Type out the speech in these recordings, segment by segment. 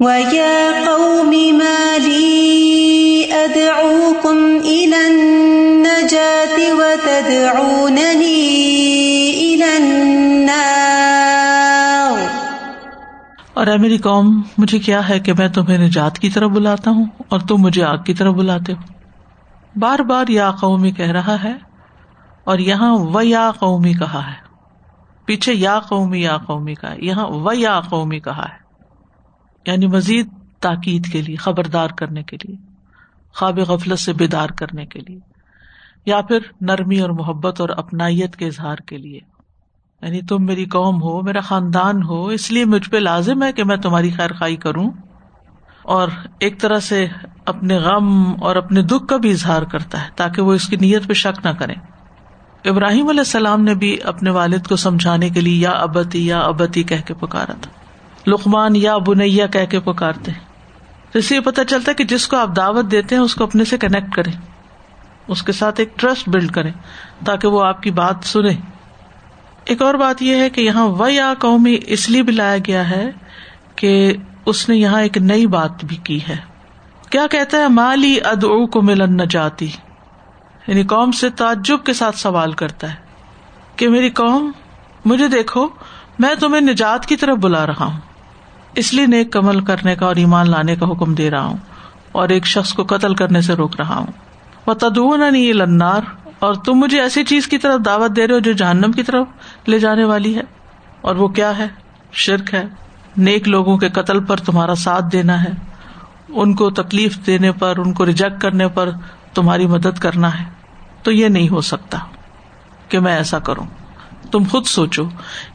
وَيَا قَوْمِ مَا لِي أَدْعُوكُمْ إِلَى النَّجَاةِ وَتَدْعُونَنِي إِلَى النَّارِ اور اے میری قوم، مجھے کیا ہے کہ میں تمہیں نجات کی طرف بلاتا ہوں اور تم مجھے آگ کی طرف بلاتے ہو؟ بار بار یا قومی کہہ رہا ہے اور یہاں و یا قومی کہا ہے۔ پیچھے یا قومی یا قومی کا یہاں و یا قومی کہا ہے۔ یعنی مزید تاکید کے لیے، خبردار کرنے کے لیے، خواب غفلت سے بیدار کرنے کے لیے، یا پھر نرمی اور محبت اور اپنائیت کے اظہار کے لیے۔ یعنی تم میری قوم ہو، میرا خاندان ہو، اس لیے مجھ پہ لازم ہے کہ میں تمہاری خیر خائی کروں۔ اور ایک طرح سے اپنے غم اور اپنے دکھ کا بھی اظہار کرتا ہے، تاکہ وہ اس کی نیت پہ شک نہ کرے ابراہیم علیہ السلام نے بھی اپنے والد کو سمجھانے کے لیے یا ابتی یا ابتی کہہ کے پکارا تھا۔ لقمان یا بنیا کہہ کے پکارتے تو سے یہ پتا چلتا ہے کہ جس کو آپ دعوت دیتے ہیں، اس کو اپنے سے کنیکٹ کرے اس کے ساتھ ایک ٹرسٹ بلڈ کرے تاکہ وہ آپ کی بات سنے ایک اور بات یہ ہے کہ یہاں و یا قومی اس لیے بھی لایا گیا ہے کہ اس نے یہاں ایک نئی بات بھی کی ہے۔ کیا کہتا ہے؟ مالی ادعو کو ملن نہ جاتی یعنی قوم سے تعجب کے ساتھ سوال کرتا ہے کہ میری قوم، مجھے دیکھو، میں تمہیں نجات کی طرف بلا رہا ہوں۔ اس لیے نیک کمل کرنے کا اور ایمان لانے کا حکم دے رہا ہوں اور ایک شخص کو قتل کرنے سے روک رہا ہوں۔ وہ تدون نہیں لنار اور تم مجھے ایسی چیز کی طرف دعوت دے رہے ہو جو جہنم کی طرف لے جانے والی ہے۔ اور وہ کیا ہے؟ شرک ہے۔ نیک لوگوں کے قتل پر تمہارا ساتھ دینا ہے۔ ان کو تکلیف دینے پر، ان کو ریجیکٹ کرنے پر تمہاری مدد کرنا ہے۔ تو یہ نہیں ہو سکتا کہ میں ایسا کروں۔ تم خود سوچو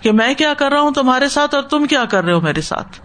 کہ میں کیا کر رہا ہوں تمہارے ساتھ اور تم کیا کر رہے ہو میرے ساتھ۔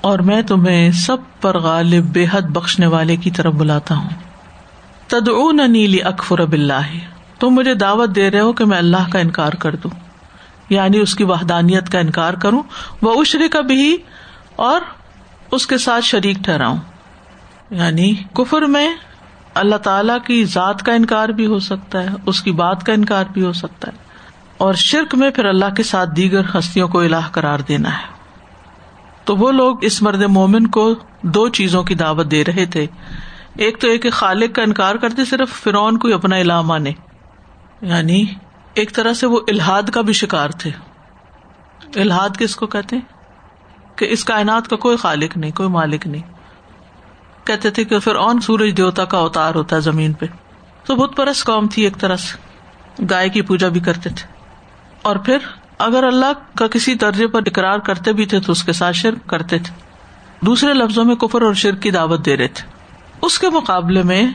اور میں تمہیں سب پر غالب بے حد بخشنے والے کی طرف بلاتا ہوں۔ تدعو نیلی اکفر اب اللہ تم مجھے دعوت دے رہے ہو کہ میں اللہ کا انکار کر دوں۔ یعنی اس کی وحدانیت کا انکار کروں۔ وہ اشرے کا بھی اور اس کے ساتھ شریک ٹھہراؤں۔ یعنی کفر میں اللہ تعالی کی ذات کا انکار بھی ہو سکتا ہے، اس کی بات کا انکار بھی ہو سکتا ہے۔ اور شرک میں پھر اللہ کے ساتھ دیگر ہستیوں کو الہ کرار دینا ہے۔ تو وہ لوگ اس مرد مومن کو دو چیزوں کی دعوت دے رہے تھے۔ ایک تو ایک خالق کا انکار کرتے صرف فرعون کو اپنا الہ مانے۔ یعنی ایک طرح سے وہ الحاد کا بھی شکار تھے۔ الحاد کس کو کہتے کہ اس کائنات کا کوئی خالق نہیں، کوئی مالک نہیں۔ کہتے تھے کہ پھر اون سورج دیوتا کا اوتار ہوتا ہے زمین پہ۔ تو بت پرس قوم تھی ایک طرح سے۔ گائے کی پوجا بھی کرتے تھے۔ اور پھر اگر اللہ کا کسی درجے پر اقرار کرتے بھی تھے تو اس کے ساتھ شرک کرتے تھے۔ دوسرے لفظوں میں کفر اور شرک کی دعوت دے رہے تھے۔ اس کے مقابلے میں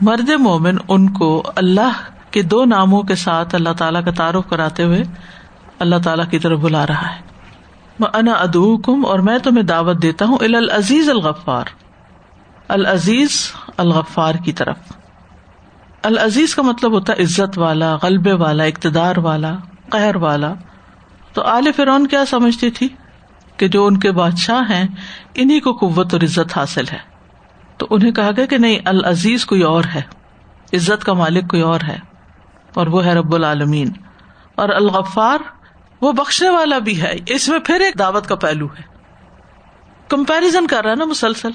مرد مومن ان کو اللہ کے دو ناموں کے ساتھ اللہ تعالیٰ کا تعارف کراتے ہوئے اللہ تعالیٰ کی طرف بلا رہا ہے۔ میں انا ادو کم اور میں تمہیں دعوت دیتا ہوں العزیز الغفار۔ العزیز الغفار کی طرف۔ العزیز کا مطلب ہوتا ہے عزت والا، غلبے والا، اقتدار والا، قہر والا۔ تو عال فرون کیا سمجھتی تھی؟ کہ جو ان کے بادشاہ ہیں انہیں کو قوت اور عزت حاصل ہے۔ تو انہیں کہا گیا کہ نہیں، العزیز کوئی اور ہے۔ عزت کا مالک کوئی اور ہے۔ اور وہ ہے رب العالمین۔ اور الغفار وہ بخشنے والا بھی ہے۔ اس میں پھر ایک دعوت کا پہلو ہے۔ کمپیرزن کر رہا ہے نا مسلسل۔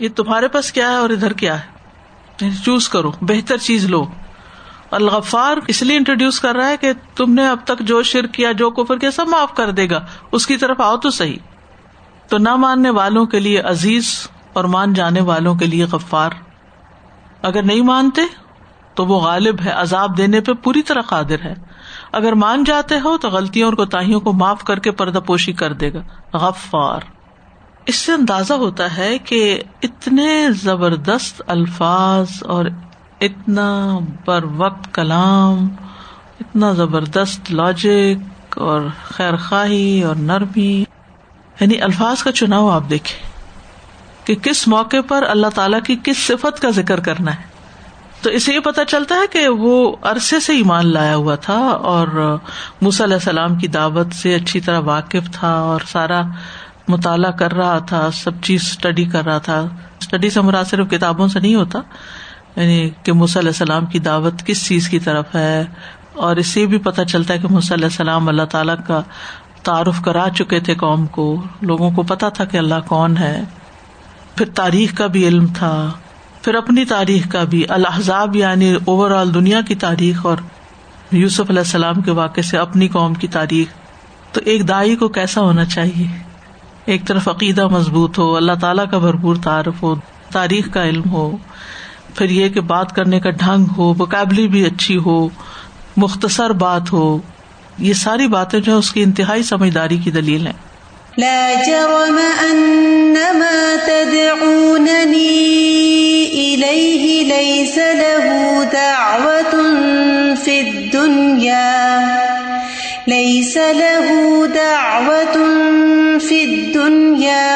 یہ تمہارے پاس کیا ہے اور ادھر کیا ہے؟ یعنی چوز کرو، بہتر چیز لو۔ الغفار اس لیے انٹروڈیوس کر رہا ہے کہ تم نے اب تک جو شرک کیا، جو کفر کیا، سب معاف کر دے گا۔ اس کی طرف آؤ تو صحیح۔ تو نہ ماننے والوں کے لیے عزیز اور مان جانے والوں کے لیے غفار۔ اگر نہیں مانتے تو وہ غالب ہے، عذاب دینے پہ پوری طرح قادر ہے۔ اگر مان جاتے ہو تو غلطیوں اور کوتاہیوں کو معاف کر کے پردہ پوشی کر دے گا۔ غفار۔ اس سے اندازہ ہوتا ہے کہ اتنے زبردست الفاظ اور اتنا بر وقت کلام، اتنا زبردست لاجک اور خیر خواہی اور نرمی۔ یعنی الفاظ کا چناؤ آپ دیکھیں کہ کس موقع پر اللہ تعالی کی کس صفت کا ذکر کرنا ہے۔ تو اسے یہ پتا چلتا ہے کہ وہ عرصے سے ایمان لایا ہوا تھا اور موسی علیہ السلام کی دعوت سے اچھی طرح واقف تھا اور سارا مطالعہ کر رہا تھا، سب چیز اسٹڈی کر رہا تھا۔ اسٹڈی سے مراد صرف کتابوں سے نہیں ہوتا یعنی کہ موسی علیہ السلام کی دعوت کس چیز کی طرف ہے؟ اور اس سے بھی پتہ چلتا ہے کہ مص علیہ السلام اللہ تعالیٰ کا تعارف کرا چکے تھے قوم کو، لوگوں کو پتا تھا کہ اللہ کون ہے۔ پھر تاریخ کا بھی علم تھا، پھر اپنی تاریخ کا بھی الحضاب یعنی اوور آل دنیا کی تاریخ اور یوسف علیہ السلام کے واقع سے اپنی قوم کی تاریخ۔ تو ایک دائی کو کیسا ہونا چاہیے؟ ایک طرف عقیدہ مضبوط ہو، اللہ تعالیٰ کا بھرپور تعارف ہو، تاریخ کا علم ہو۔ پھر یہ کہ بات کرنے کا ڈھنگ ہو وکیبلی بھی اچھی ہو، مختصر بات ہو، یہ ساری باتیں جو اس کی انتہائی سمجھداری کی دلیل ہے ليس له دعوة في الدنيا ولا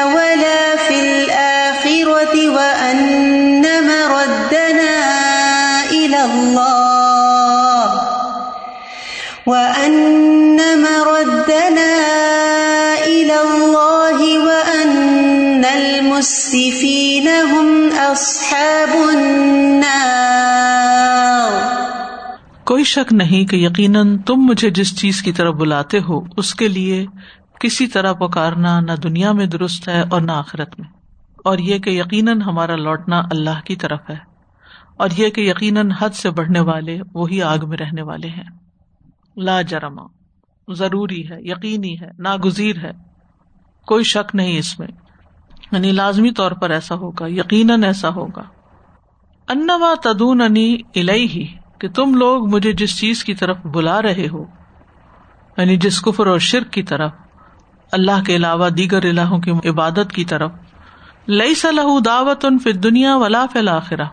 کوئی شک نہیں کہ یقیناً تم مجھے جس چیز کی طرف بلاتے ہو، اس کے لیے کسی طرح پکارنا نہ دنیا میں درست ہے اور نہ آخرت میں۔ اور یہ کہ یقیناً ہمارا لوٹنا اللہ کی طرف ہے۔ اور یہ کہ یقیناً حد سے بڑھنے والے وہی آگ میں رہنے والے ہیں۔ لا جرما ضروری ہے، یقینی ہے، ناگزیر ہے۔ کوئی شک نہیں اس میں۔ یعنی لازمی طور پر ایسا ہوگا، یقیناً ایسا ہوگا۔ انوا تدون انی الہی کہ تم لوگ مجھے جس چیز کی طرف بلا رہے ہو یعنی جس کفر اور شرک کی طرف، اللہ کے علاوہ دیگر الہوں کی عبادت کی طرف لئی صلاح دعوت ان پھر دنیا ولا فلاخرا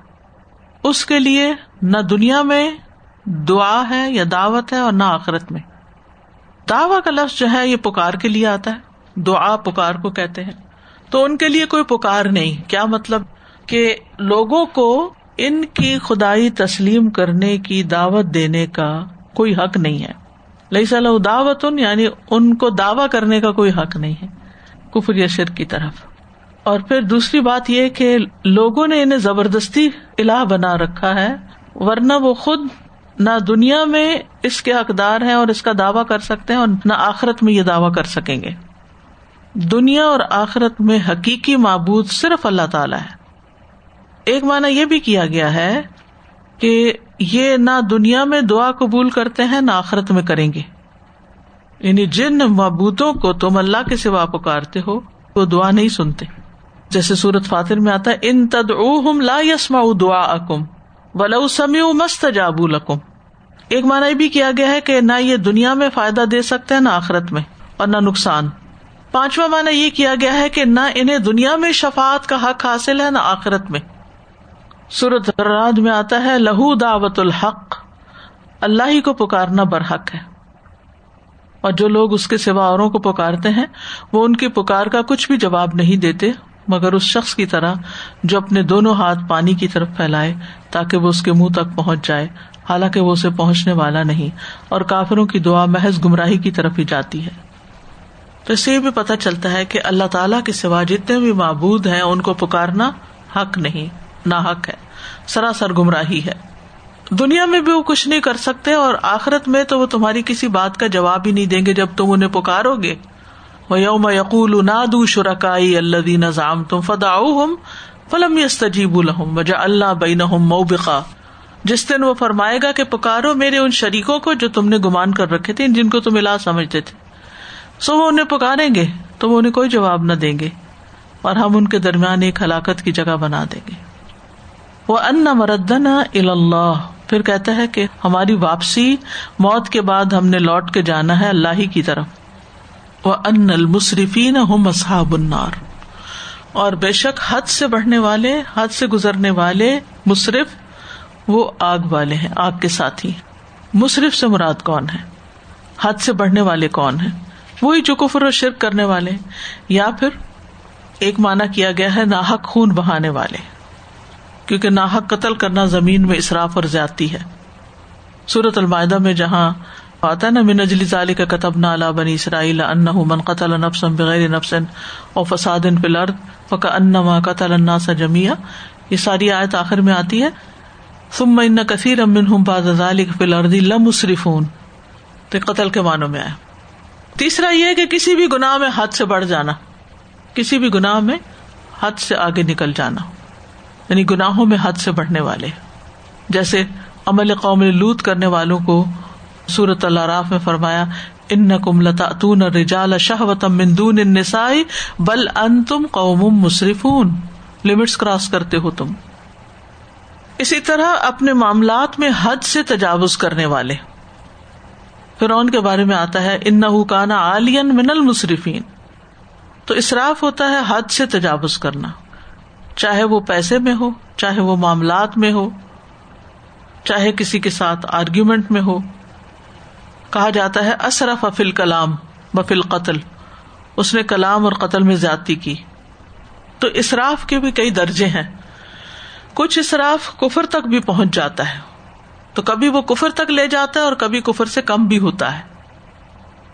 اس کے لیے نہ دنیا میں دعا ہے یا دعوت ہے اور نہ آخرت میں۔ دعوی کا لفظ جو ہے، یہ پکار کے لیے آتا ہے۔ دعا پکار کو کہتے ہیں۔ تو ان کے لیے کوئی پکار نہیں۔ کیا مطلب؟ کہ لوگوں کو ان کی خدائی تسلیم کرنے کی دعوت دینے کا کوئی حق نہیں ہے۔ لئی صلاح دعوت ان یعنی ان کو دعوی کرنے کا کوئی حق نہیں ہے، کفر یا شر کی طرف۔ اور پھر دوسری بات یہ کہ لوگوں نے انہیں زبردستی الہ بنا رکھا ہے، ورنہ وہ خود نہ دنیا میں اس کے حقدار ہیں اور اس کا دعوی کر سکتے ہیں اور نہ آخرت میں یہ دعوی کر سکیں گے۔ دنیا اور آخرت میں حقیقی معبود صرف اللہ تعالی ہے۔ ایک مانا یہ بھی کیا گیا ہے کہ یہ نہ دنیا میں دعا قبول کرتے ہیں، نہ آخرت میں کریں گے۔ یعنی جن معبودوں کو تم اللہ کے سوا پکارتے ہو، وہ دعا نہیں سنتے۔ جیسے سورت فاتر میں آتا ہے، ان تد لا یسما دعا اکم ولو سمی مست جابو لکم۔ ایک مانا یہ بھی کیا گیا ہے کہ نہ یہ دنیا میں فائدہ دے سکتے ہیں، نہ آخرت میں، اور نہ نقصان۔ پانچواں مانا یہ کیا گیا ہے کہ نہ انہیں دنیا میں شفات کا حق حاصل ہے، نہ آخرت میں۔ سورت راد میں آتا ہے، لہو دعوت الحق۔ اللہ ہی کو پکارنا برحق ہے۔ اور جو لوگ اس کے سوا اوروں کو پکارتے ہیں، وہ ان کی پکار کا کچھ بھی جواب نہیں دیتے، مگر اس شخص کی طرح جو اپنے دونوں ہاتھ پانی کی طرف پھیلائے تاکہ وہ اس کے منہ تک پہنچ جائے۔ حالانکہ وہ اسے پہنچنے والا نہیں، اور کافروں کی دعا محض گمراہی کی طرف ہی جاتی ہے۔ تو اس سے یہ بھی پتہ چلتا ہے کہ اللہ تعالیٰ کے سوا جتنے بھی معبود ہیں، ان کو پکارنا حق نہیں۔ نا حق ہے، سراسر گمراہی ہے۔ دنیا میں بھی وہ کچھ نہیں کر سکتے اور آخرت میں تو وہ تمہاری کسی بات کا جواب ہی نہیں دیں گے جب تم انہیں پکارو گے۔ وہ یوم یقول نادو شرکائی اللہ نظام تم فدا فلم یستجیب الحم وجہ اللہ بین موبقا۔ جس دن وہ فرمائے گا کہ پکارو میرے ان شریکوں کو جو تم نے گمان کر رکھے تھے، جن کو تم علا سمجھتے تھے۔ سو وہ انہیں پکاریں گے تو وہ انہیں کوئی جواب نہ دیں گے اور ہم ان کے درمیان ایک ہلاکت کی جگہ بنا دیں گے۔ وہ ان مردنا اللہ پھر کہتا ہے کہ ہماری واپسی موت کے بعد ہم نے لوٹ کے جانا ہے اللہ ہی کی طرف۔ وہ ان المصرفین ہوں مصحاب النار۔ اور بے شک حد سے بڑھنے والے، حد سے گزرنے والے مصرف وہ آگ والے ہیں، آگ کے ساتھی۔ مصرف سے مراد کون ہے؟ حد سے بڑھنے والے کون ہیں؟ وہی جو کفر و شرک کرنے والے۔ یا پھر ایک مانا کیا گیا ہے ناحک خون بہانے والے۔ کیونکہ ناحک قتل کرنا زمین میں اصراف اور زیادتی ہے۔ سورت المائدہ میں جہاں آتا نا من اجلی ظالی کا کتب نالا بنی اسرائیل ان من قتل نفسم بغیر نفسن اور فساد فی الارض فک انما قتل الناس جميعا یہ ساری آیت آخر میں آتی ہے۔ ثم ان کثیر منهم بعد ذلك فی الارض لمسرفون۔ تو قتل کے معنوں میں آیا۔ تیسرا یہ کہ کسی بھی گناہ میں حد سے بڑھ جانا۔ کسی بھی گناہ میں حد سے آگے نکل جانا۔ یعنی گناہوں میں حد سے بڑھنے والے جیسے عمل قوم لوت کرنے والوں کو سورت اللہ راف میں فرمایا ان کم لتا تون رجال شہوتم مندون نسائی بل ان تم قوم مصرف لمٹس کراس کرتے ہو تم۔ اسی طرح اپنے معاملات میں حد سے تجاوز کرنے والے۔ فرعون کے بارے میں آتا ہے ان کانا عالین من المصرفین تو اصراف ہوتا ہے حد سے تجاوز کرنا۔ چاہے وہ پیسے میں ہو، چاہے وہ معاملات میں ہو، چاہے کسی کے ساتھ آرگیومنٹ میں ہو۔ کہا جاتا ہے، اصرف افل کلام بفل قتل اس نے کلام اور قتل میں زیادتی کی۔ تو اصراف کے بھی کئی درجے ہیں۔ کچھ اصراف کفر تک بھی پہنچ جاتا ہے۔ تو کبھی وہ کفر تک لے جاتا ہے اور کبھی کفر سے کم بھی ہوتا ہے۔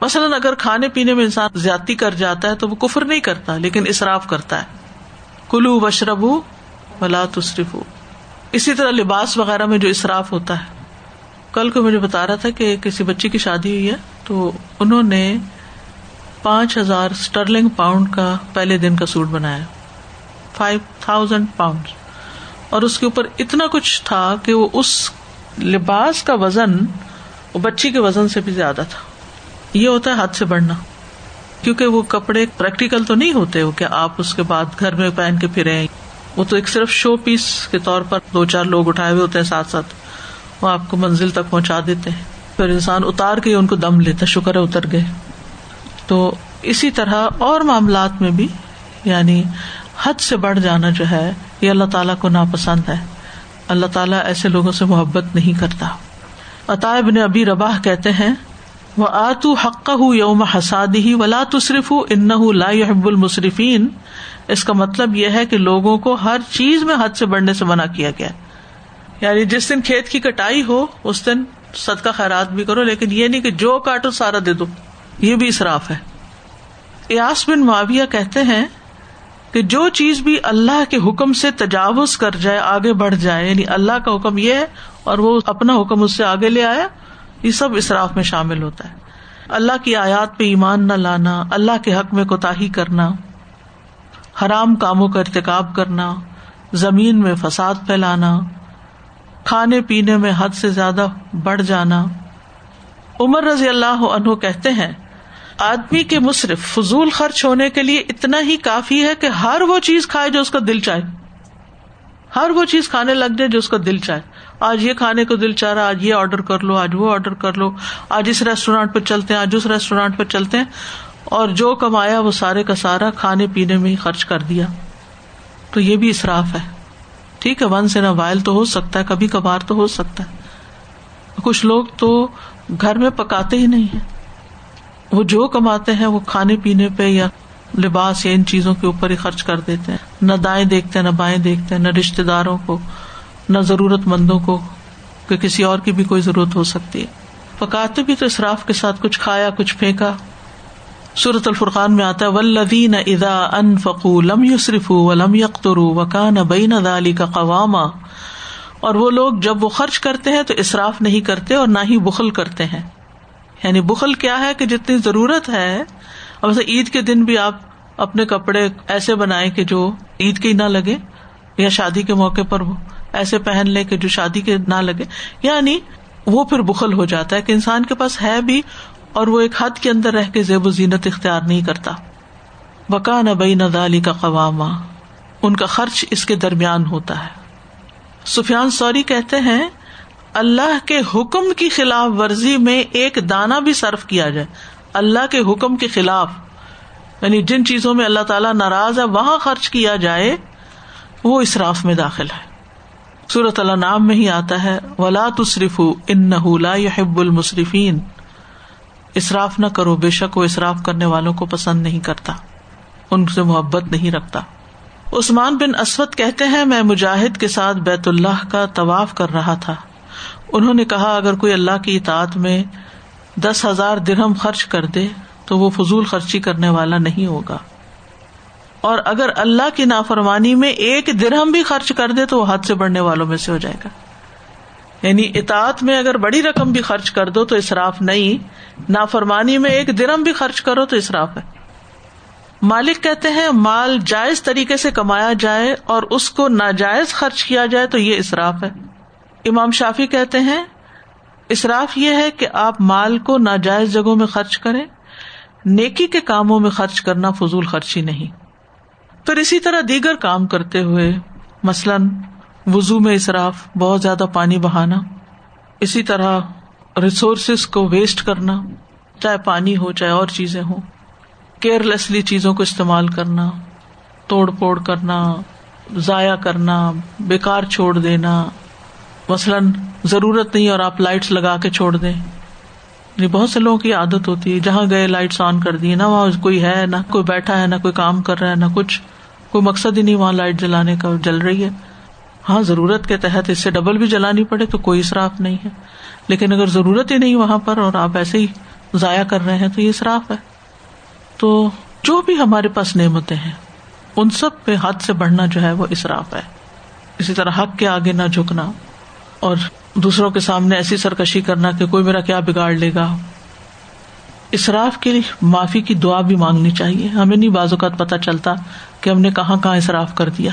مثلاً اگر کھانے پینے میں انسان زیادتی کر جاتا ہے تو وہ کفر نہیں کرتا، لیکن اصراف کرتا ہے۔ کلو بشرب ولا تصرف اسی طرح لباس وغیرہ میں جو اصراف ہوتا ہے۔ کل کو مجھے بتا رہا تھا کہ کسی بچی کی شادی ہوئی ہے تو انہوں نے پانچ ہزار اسٹرلنگ پاؤنڈ کا پہلے دن کا سوٹ بنایا۔ فائیو تھاؤزینڈ پاؤنڈ اور اس کے اوپر اتنا کچھ تھا کہ وہ اس لباس کا وزن بچی کے وزن سے بھی زیادہ تھا۔ یہ ہوتا ہے ہاتھ سے بڑھنا۔ کیونکہ وہ کپڑے پریکٹیکل تو نہیں ہوتے وہ کہ آپ اس کے بعد گھر میں پہن کے پھرے وہ تو ایک صرف شو پیس کے طور پر دو چار لوگ اٹھائے ہوئے ہوتے ہیں ساتھ ساتھ۔ وہ آپ کو منزل تک پہنچا دیتے ہیں۔ پھر انسان اتار کے ان کو دم لیتا شکر ہے، اتر گئے۔ تو اسی طرح اور معاملات میں بھی یعنی حد سے بڑھ جانا جو ہے، یہ اللہ تعالیٰ کو ناپسند ہے۔ اللہ تعالیٰ ایسے لوگوں سے محبت نہیں کرتا۔ عطائب نے ابھی رباح کہتے ہیں وہ آتو حق یوم حساد ہی ولا تصرف ان لا يحب المصرفین اس کا مطلب یہ ہے کہ لوگوں کو ہر چیز میں حد سے بڑھنے سے منع کیا گیا۔ یعنی جس دن کھیت کی کٹائی ہو، اس دن سد کا خیرات بھی کرو، لیکن یہ نہیں کہ جو کاٹو سارا دے دو۔ یہ بھی اصراف ہے۔ ایاس بن معاویہ کہتے ہیں کہ جو چیز بھی اللہ کے حکم سے تجاوز کر جائے، آگے بڑھ جائے یعنی اللہ کا حکم یہ ہے اور وہ اپنا حکم اس سے آگے لے آیا یہ سب اصراف میں شامل ہوتا ہے۔ اللہ کی آیات پہ ایمان نہ لانا، اللہ کے حق میں کوتا کرنا، حرام کاموں کا ارتقاب کرنا، زمین میں فساد پھیلانا، کھانے پینے میں حد سے زیادہ بڑھ جانا۔ عمر رضی اللہ عنہ کہتے ہیں، آدمی کے مصرف فضول خرچ ہونے کے لیے اتنا ہی کافی ہے کہ ہر وہ چیز کھائے جو اس کا دل چاہے۔ ہر وہ چیز کھانے لگ جائے جو اس کا دل چاہے۔ آج یہ کھانے کو دل چاہ رہا آج یہ آرڈر کر لو، آج وہ آرڈر کر لو، آج اس ریسٹورینٹ پہ چلتے ہیں، آج اس ریسٹورینٹ پہ چلتے ہیں۔ اور جو کمایا وہ سارے کا سارا کھانے پینے میں ہی خرچ کر دیا۔ تو یہ بھی اصراف ہے۔ ٹھیک ہے ون سے نہ وائل تو ہو سکتا ہے، کبھی کبھار تو ہو سکتا ہے۔ کچھ لوگ تو گھر میں پکاتے ہی نہیں ہے وہ جو کماتے ہیں وہ کھانے پینے پہ یا لباس یا ان چیزوں کے اوپر ہی خرچ کر دیتے ہیں۔ نہ دائیں دیکھتے نہ بائیں دیکھتے ہیں، نہ رشتے داروں کو۔ نہ ضرورت مندوں کو کہ کسی اور کی بھی کوئی ضرورت ہو سکتی ہے۔ پکاتے بھی تو اصراف کے ساتھ کچھ کھایا، کچھ پھینکا۔ سورت الفرقان میں آتا ہے ولدین ادا ان فقو لم یوسرف ولم یختر وکان بین دالی کا قوام اور وہ لوگ جب وہ خرچ کرتے ہیں تو اصراف نہیں کرتے اور نہ ہی بخل کرتے ہیں۔ یعنی بخل کیا ہے کہ جتنی ضرورت ہے۔ اب عید کے دن بھی آپ اپنے کپڑے ایسے بنائے کہ جو عید کے نہ لگے یا شادی کے موقع پر ایسے پہن لے کہ جو شادی کے نہ لگے۔ یعنی وہ پھر بخل ہو جاتا ہے کہ انسان کے پاس ہے بھی اور وہ ایک حد کے اندر رہ کے زیب و زینت اختیار نہیں کرتا۔ بکا نبئی ندالی کا قوام ان کا خرچ اس کے درمیان ہوتا ہے۔ سفیان سوری کہتے ہیں، اللہ کے حکم کی خلاف ورزی میں ایک دانا بھی صرف کیا جائے۔ اللہ کے حکم کے خلاف۔ یعنی جن چیزوں میں اللہ تعالیٰ ناراض ہے، وہاں خرچ کیا جائے، وہ اسراف میں داخل ہے۔ سورت اللہ نام میں ہی آتا ہے، ولا تصرف ان لا يحب المصرفین اصراف نہ کرو، بے شک وہ اصراف کرنے والوں کو پسند نہیں کرتا، ان سے محبت نہیں رکھتا۔ عثمان بن اسود کہتے ہیں، میں مجاہد کے ساتھ بیت اللہ کا طواف کر رہا تھا۔ انہوں نے کہا، اگر کوئی اللہ کی اطاعت میں دس ہزار درہم خرچ کر دے، تو وہ فضول خرچی کرنے والا نہیں ہوگا۔ اور اگر اللہ کی نافرمانی میں ایک درہم بھی خرچ کر دے تو وہ حد سے بڑھنے والوں میں سے ہو جائے گا۔ یعنی اطاعت میں اگر بڑی رقم بھی خرچ کر دو تو اصراف نہیں، نافرمانی میں ایک درم بھی خرچ کرو تو اصراف ہے۔ مالک کہتے ہیں، مال جائز طریقے سے کمایا جائے اور اس کو ناجائز خرچ کیا جائے تو یہ اصراف ہے۔ امام شافی کہتے ہیں اصراف یہ ہے کہ آپ مال کو ناجائز جگہوں میں خرچ کریں، نیکی کے کاموں میں خرچ کرنا فضول خرچی نہیں۔ پھر اسی طرح دیگر کام کرتے ہوئے، مثلاً وزو میں اصراف بہت زیادہ پانی بہانا، اسی طرح ریسورسز کو ویسٹ کرنا، چاہے پانی ہو، چاہے اور چیزیں ہوں کیئر لیسلی چیزوں کو استعمال کرنا، توڑ پھوڑ کرنا، ضائع کرنا، بیکار چھوڑ دینا، مثلاً ضرورت نہیں اور آپ لائٹس لگا کے چھوڑ دیں۔ یعنی بہت سے لوگوں کی عادت ہوتی ہے، جہاں گئے لائٹس آن کر دی نہ وہاں کوئی ہے، نہ کوئی بیٹھا ہے، نہ کوئی کام کر رہا ہے، نہ کچھ۔ کوئی مقصد ہی نہیں وہاں لائٹ جلانے کا، جل رہی ہے۔ ہاں ضرورت کے تحت اس سے ڈبل بھی جلانی پڑے تو کوئی اصراف نہیں ہے۔ لیکن اگر ضرورت ہی نہیں وہاں پر اور آپ ایسے ہی ضائع کر رہے ہیں تو یہ اصراف ہے۔ تو جو بھی ہمارے پاس نعمتیں ہیں، ان سب پہ ہاتھ سے بڑھنا جو ہے وہ اصراف ہے۔ اسی طرح حق کے آگے نہ جھکنا اور دوسروں کے سامنے ایسی سرکشی کرنا کہ کوئی میرا کیا بگاڑ لے گا۔ اصراف کی معافی کی دعا بھی مانگنی چاہیے۔ ہمیں نہیں بعض اوقات پتہ چلتا کہ ہم نے کہاں کہاں اصراف کر دیا۔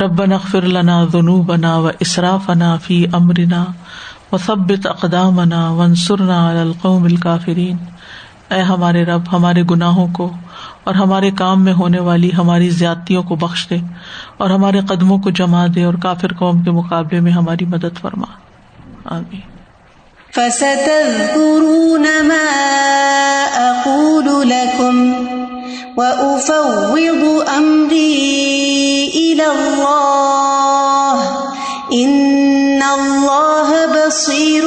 رب نغفر لنا ذنوبنا و اسرافنا فی امرنا و ثبت اقدامنا وانصرنا علی القوم الکافرین اے ہمارے رب، ہمارے گناہوں کو اور ہمارے کام میں ہونے والی ہماری زیادتیوں کو بخش دے اور ہمارے قدموں کو جما دے اور کافر قوم کے مقابلے میں ہماری مدد فرما۔ آمین۔ فستذكرون ما وأفوض أمري إلى الله إن الله بصير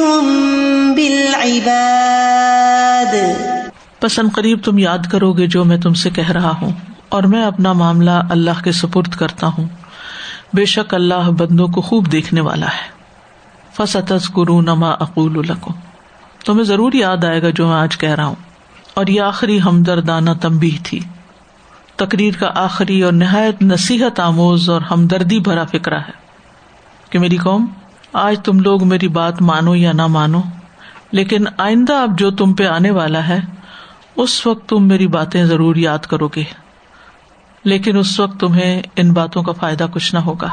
بالعباد پسند قریب تم یاد کرو گے جو میں تم سے کہہ رہا ہوں اور میں اپنا معاملہ اللہ کے سپرد کرتا ہوں۔ بے شک اللہ بندوں کو خوب دیکھنے والا ہے۔ فستز کرو نما اقول الکم تمہیں ضرور یاد آئے گا جو میں آج کہہ رہا ہوں۔ اور یہ آخری ہمدردانہ تمبی تھی۔ تقریر کا آخری اور نہایت نصیحت آموز اور ہمدردی بھرا فکرا ہے کہ میری قوم، آج تم لوگ میری بات مانو یا نہ مانو، لیکن آئندہ اب جو تم پہ آنے والا ہے، اس وقت تم میری باتیں ضرور یاد کرو گے۔ لیکن اس وقت تمہیں ان باتوں کا فائدہ کچھ نہ ہوگا۔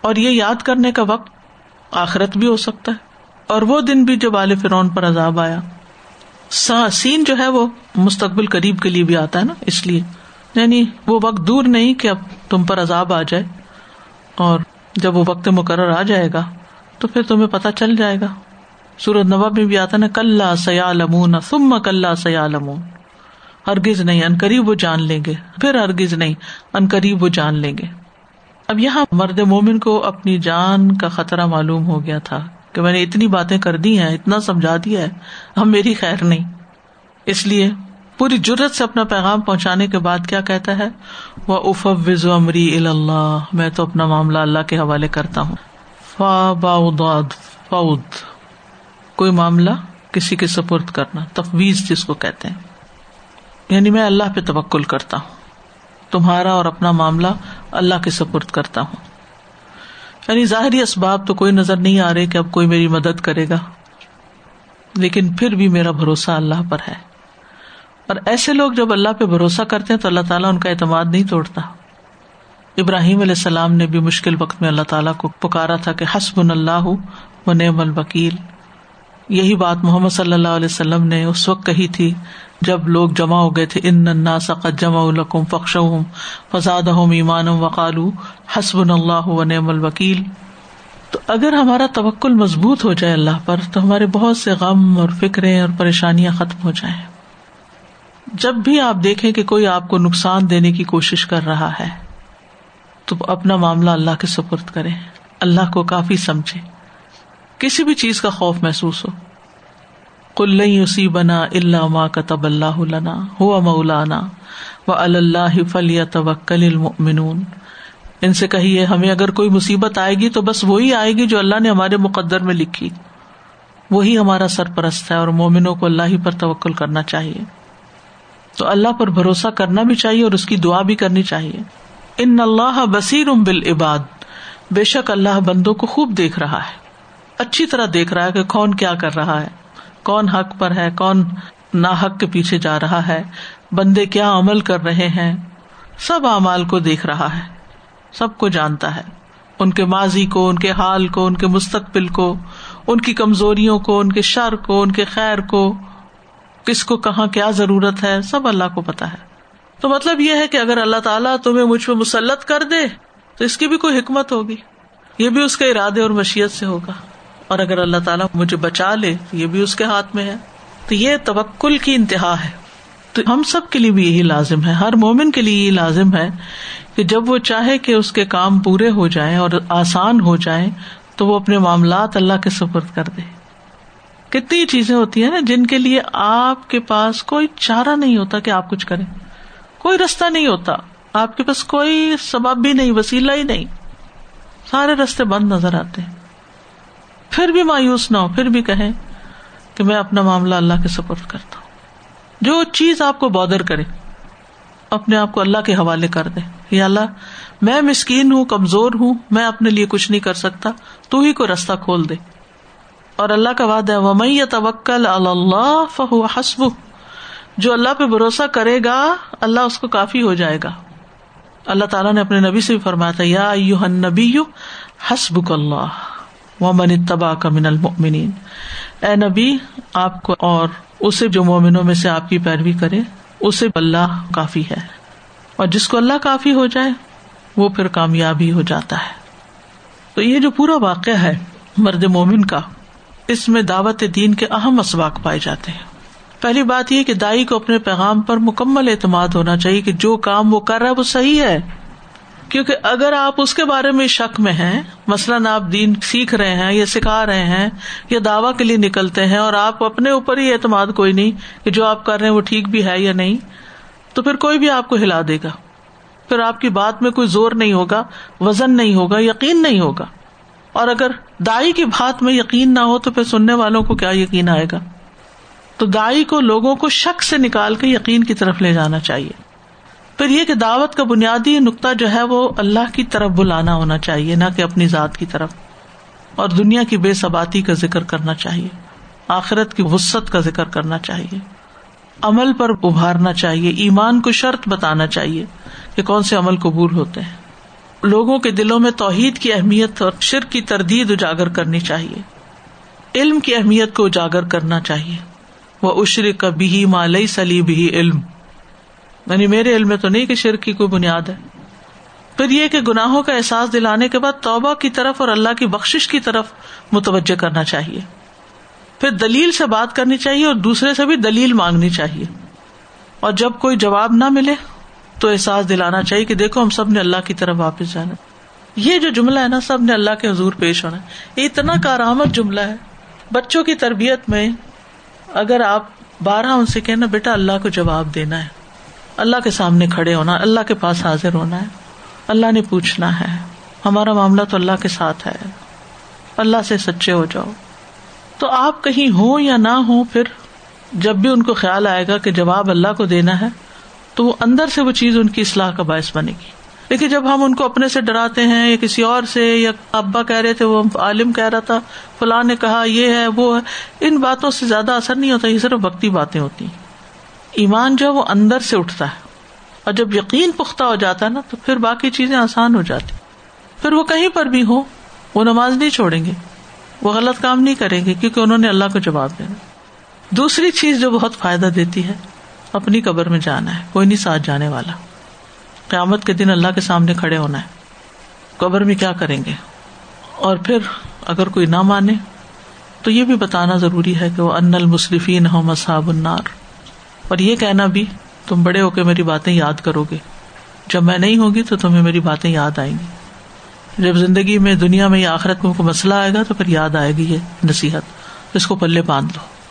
اور یہ یاد کرنے کا وقت آخرت بھی ہو سکتا ہے۔ اور وہ دن بھی جب عال فرون پر عذاب آیا۔ سین جو ہے وہ مستقبل قریب کے لیے بھی آتا ہے نا، اس لیے۔ یعنی وہ وقت دور نہیں کہ اب تم پر عذاب آ جائے اور جب وہ وقت مقرر آ جائے گا تو پھر تمہیں پتہ چل جائے گا۔ سورت نواب میں بھی آتا نا کل سیا لمون سم کل سیا لمون ہرگز نہیں، ان قریب وہ جان لیں گے۔ پھر ہرگز نہیں، ان قریب وہ جان لیں گے۔ اب یہاں مرد مومن کو اپنی جان کا خطرہ معلوم ہو گیا تھا کہ میں نے اتنی باتیں کر دی ہیں، اتنا سمجھا دیا ہے ہم میری خیر نہیں۔ اس لیے پوری جرت سے اپنا پیغام پہنچانے کے بعد کیا کہتا ہے؟ وہ افوز امری اللہ میں تو اپنا معاملہ اللہ کے حوالے کرتا ہوں۔ فا باؤد فاؤد کوئی معاملہ کسی کے سپرد کرنا، تفویض جس کو کہتے ہیں۔ یعنی میں اللہ پہ توکل کرتا ہوں۔ تمہارا اور اپنا معاملہ اللہ کے سپرد کرتا ہوں۔ یعنی ظاہری اسباب تو کوئی نظر نہیں آ رہے کہ اب کوئی میری مدد کرے گا، لیکن پھر بھی میرا بھروسہ اللہ پر ہے۔ اور ایسے لوگ جب اللہ پہ بھروسہ کرتے ہیں تو اللہ تعالیٰ ان کا اعتماد نہیں توڑتا۔ ابراہیم علیہ السلام نے بھی مشکل وقت میں اللہ تعالیٰ کو پکارا تھا کہ حسب اللہ و نعم الوکیل۔ یہی بات محمد صلی اللہ علیہ وسلم نے اس وقت کہی تھی جب لوگ جمع ہو گئے تھے۔ ان سقت جمع القم فخش فساد ایمان وقالو حسب اللہ و نعم الوکیل۔ تو اگر ہمارا توکل مضبوط ہو جائے اللہ پر تو ہمارے بہت سے غم اور فکریں اور پریشانیاں ختم ہو جائیں۔ جب بھی آپ دیکھیں کہ کوئی آپ کو نقصان دینے کی کوشش کر رہا ہے، تو اپنا معاملہ اللہ کے سپرد کرے اللہ کو کافی سمجھے کسی بھی چیز کا خوف محسوس ہو۔ کل اسی بنا اللہ ماں کا تب اللہ لنا، ہوا مولانا وہ اللہ فلی توکل المؤمنون۔ ان سے کہیے، ہمیں اگر کوئی مصیبت آئے گی تو بس وہی آئے گی جو اللہ نے ہمارے مقدر میں لکھی۔ وہی ہمارا سرپرست ہے اور مومنوں کو اللہ ہی پر توکل کرنا چاہیے۔ تو اللہ پر بھروسہ کرنا بھی چاہیے اور اس کی دعا بھی کرنی چاہیے۔ ان اللہ بصیر بال عباد۔ بے شک اللہ بندوں کو خوب دیکھ رہا ہے۔ اچھی طرح دیکھ رہا ہے کہ کون کیا کر رہا ہے۔ کون حق پر ہے، کون نا حق کے پیچھے جا رہا ہے۔ بندے کیا عمل کر رہے ہیں۔ سب اعمال کو دیکھ رہا ہے۔ سب کو جانتا ہے۔ ان کے ماضی کو، ان کے حال کو، ان کے مستقبل کو، ان کی کمزوریوں کو، ان کے شر کو، ان کے خیر کو۔ کس کو کہاں کیا ضرورت ہے، سب اللہ کو پتا ہے۔ تو مطلب یہ ہے کہ اگر اللہ تعالیٰ تمہیں مجھ پہ مسلط کر دے، تو اس کی بھی کوئی حکمت ہوگی۔ یہ بھی اس کے ارادے اور مشیت سے ہوگا۔ اور اگر اللہ تعالیٰ مجھے بچا لے تو یہ بھی اس کے ہاتھ میں ہے۔ تو یہ توکل کی انتہا ہے۔ تو ہم سب کے لیے بھی یہی لازم ہے۔ ہر مومن کے لیے یہی لازم ہے کہ جب وہ چاہے کہ اس کے کام پورے ہو جائیں اور آسان ہو جائیں، تو وہ اپنے معاملات اللہ کے سپرد کر دے۔ کتنی چیزیں ہوتی ہیں نا جن کے لیے آپ کے پاس کوئی چارہ نہیں ہوتا کہ آپ کچھ کریں۔ کوئی رستہ نہیں ہوتا۔ آپ کے پاس کوئی سبب بھی نہیں، وسیلہ ہی نہیں۔ سارے رستے بند نظر آتے ہیں۔ پھر بھی مایوس نہ ہو، پھر بھی کہیں کہ میں اپنا معاملہ اللہ کے سپرد کرتا ہوں۔ جو چیز آپ کو بادر کرے، اپنے آپ کو اللہ کے حوالے کر دے۔ یا اللہ، میں مسکین ہوں، کمزور ہوں، میں اپنے لیے کچھ نہیں کر سکتا، تو ہی کو رستہ کھول دے۔ اور اللہ کا وعدہ ہے ومئی توکل اللہ فہو حسب جو اللہ پہ بھروسہ کرے گا، اللہ اس کو کافی ہو جائے گا۔ اللہ تعالیٰ نے اپنے نبی سے بھی فرمایا تھا، یا نبی حسب اللہ و من تبا کا من المنین اے نبی، آپ کو اور اسے جو مومنوں میں سے آپ کی پیروی کرے، اسے اللہ کافی ہے۔ اور جس کو اللہ کافی ہو جائے، وہ پھر کامیابی ہو جاتا ہے۔ تو یہ جو پورا واقعہ ہے، مرد مومن کا اس میں دعوت دین کے اہم اسباق پائے جاتے ہیں۔ پہلی بات یہ کہ دائی کو اپنے پیغام پر مکمل اعتماد ہونا چاہیے کہ جو کام وہ کر رہا ہے وہ صحیح ہے۔ کیونکہ اگر آپ اس کے بارے میں شک میں ہیں، مثلاً آپ دین سیکھ رہے ہیں یا سکھا رہے ہیں یا دعوی کے لیے نکلتے ہیں اور آپ اپنے اوپر ہی اعتماد، کوئی نہیں کہ جو آپ کر رہے ہیں وہ ٹھیک بھی ہے یا نہیں، تو پھر کوئی بھی آپ کو ہلا دے گا۔ پھر آپ کی بات میں کوئی زور نہیں ہوگا، وزن نہیں ہوگا، یقین نہیں ہوگا۔ اور اگر دائی کی بات میں یقین نہ ہو تو پھر سننے والوں کو کیا یقین آئے گا؟ تو دائی کو لوگوں کو شک سے نکال کے یقین کی طرف لے جانا چاہیے۔ پھر یہ کہ دعوت کا بنیادی نقطہ جو ہے وہ اللہ کی طرف بلانا ہونا چاہیے، نہ کہ اپنی ذات کی طرف۔ اور دنیا کی بے ثباتی کا ذکر کرنا چاہیے، آخرت کی وسط کا ذکر کرنا چاہیے۔ عمل پر ابھارنا چاہیے، ایمان کو شرط بتانا چاہیے کہ کون سے عمل قبول ہوتے ہیں۔ لوگوں کے دلوں میں توحید کی اہمیت اور شرک کی تردید اجاگر کرنی چاہیے۔ علم کی اہمیت کو اجاگر کرنا چاہیے۔ وہ اشر کا بھی مالئی سلی بھی علم۔ یعنی میرے علم میں تو نہیں کہ شرک کی کوئی بنیاد ہے۔ پھر یہ کہ گناہوں کا احساس دلانے کے بعد توبہ کی طرف اور اللہ کی بخش کی طرف متوجہ کرنا چاہیے۔ پھر دلیل سے بات کرنی چاہیے اور دوسرے سے بھی دلیل مانگنی چاہیے۔ اور جب کوئی جواب نہ ملے تو احساس دلانا چاہیے کہ دیکھو ہم سب نے اللہ کی طرف واپس جانا یہ جو جملہ ہے نا، سب نے اللہ کے حضور پیش ہونا یہ اتنا کارآمد جملہ ہے۔ بچوں کی تربیت میں اگر آپ بارہ ان سے کہنا بیٹا، اللہ کو جواب دینا ہے۔ اللہ کے سامنے کھڑے ہونا، اللہ کے پاس حاضر ہونا ہے۔ اللہ نے پوچھنا ہے۔ ہمارا معاملہ تو اللہ کے ساتھ ہے۔ اللہ سے سچے ہو جاؤ۔ تو آپ کہیں ہو یا نہ ہو پھر جب بھی ان کو خیال آئے گا کہ جواب اللہ کو دینا ہے تو وہ اندر سے وہ چیز ان کی اصلاح کا باعث بنے گی۔ لیکن جب ہم ان کو اپنے سے ڈراتے ہیں یا کسی اور سے، یا ابا کہہ رہے تھے، وہ عالم کہہ رہا تھا، فلاں نے کہا یہ ہے، وہ ہے، ان باتوں سے زیادہ اثر نہیں ہوتا، یہ صرف بکتی باتیں ہوتی ہیں۔ ایمان جو ہے، وہ اندر سے اٹھتا ہے۔ اور جب یقین پختہ ہو جاتا ہے نا، تو پھر باقی چیزیں آسان ہو جاتی پھر وہ کہیں پر بھی ہو وہ نماز نہیں چھوڑیں گے، وہ غلط کام نہیں کریں گے، کیونکہ انہوں نے اللہ کو جواب دینا۔ دوسری چیز جو بہت فائدہ دیتی ہے اپنی قبر میں جانا ہے، کوئی نہیں ساتھ جانے والا۔ قیامت کے دن اللہ کے سامنے کھڑے ہونا ہے۔ قبر میں کیا کریں گے؟ اور پھر اگر کوئی نہ مانے، تو یہ بھی بتانا ضروری ہے کہ وہ ان المصرفین ہو مصحب النار۔ اور یہ کہنا بھی، تم بڑے ہو کے میری باتیں یاد کرو گے۔ جب میں نہیں ہوگی تو تمہیں میری باتیں یاد آئیں گی۔ جب زندگی میں دنیا میں یا آخرت میں کوئی مسئلہ آئے گا تو پھر یاد آئے گی یہ نصیحت۔ اس کو پلے باندھ لو۔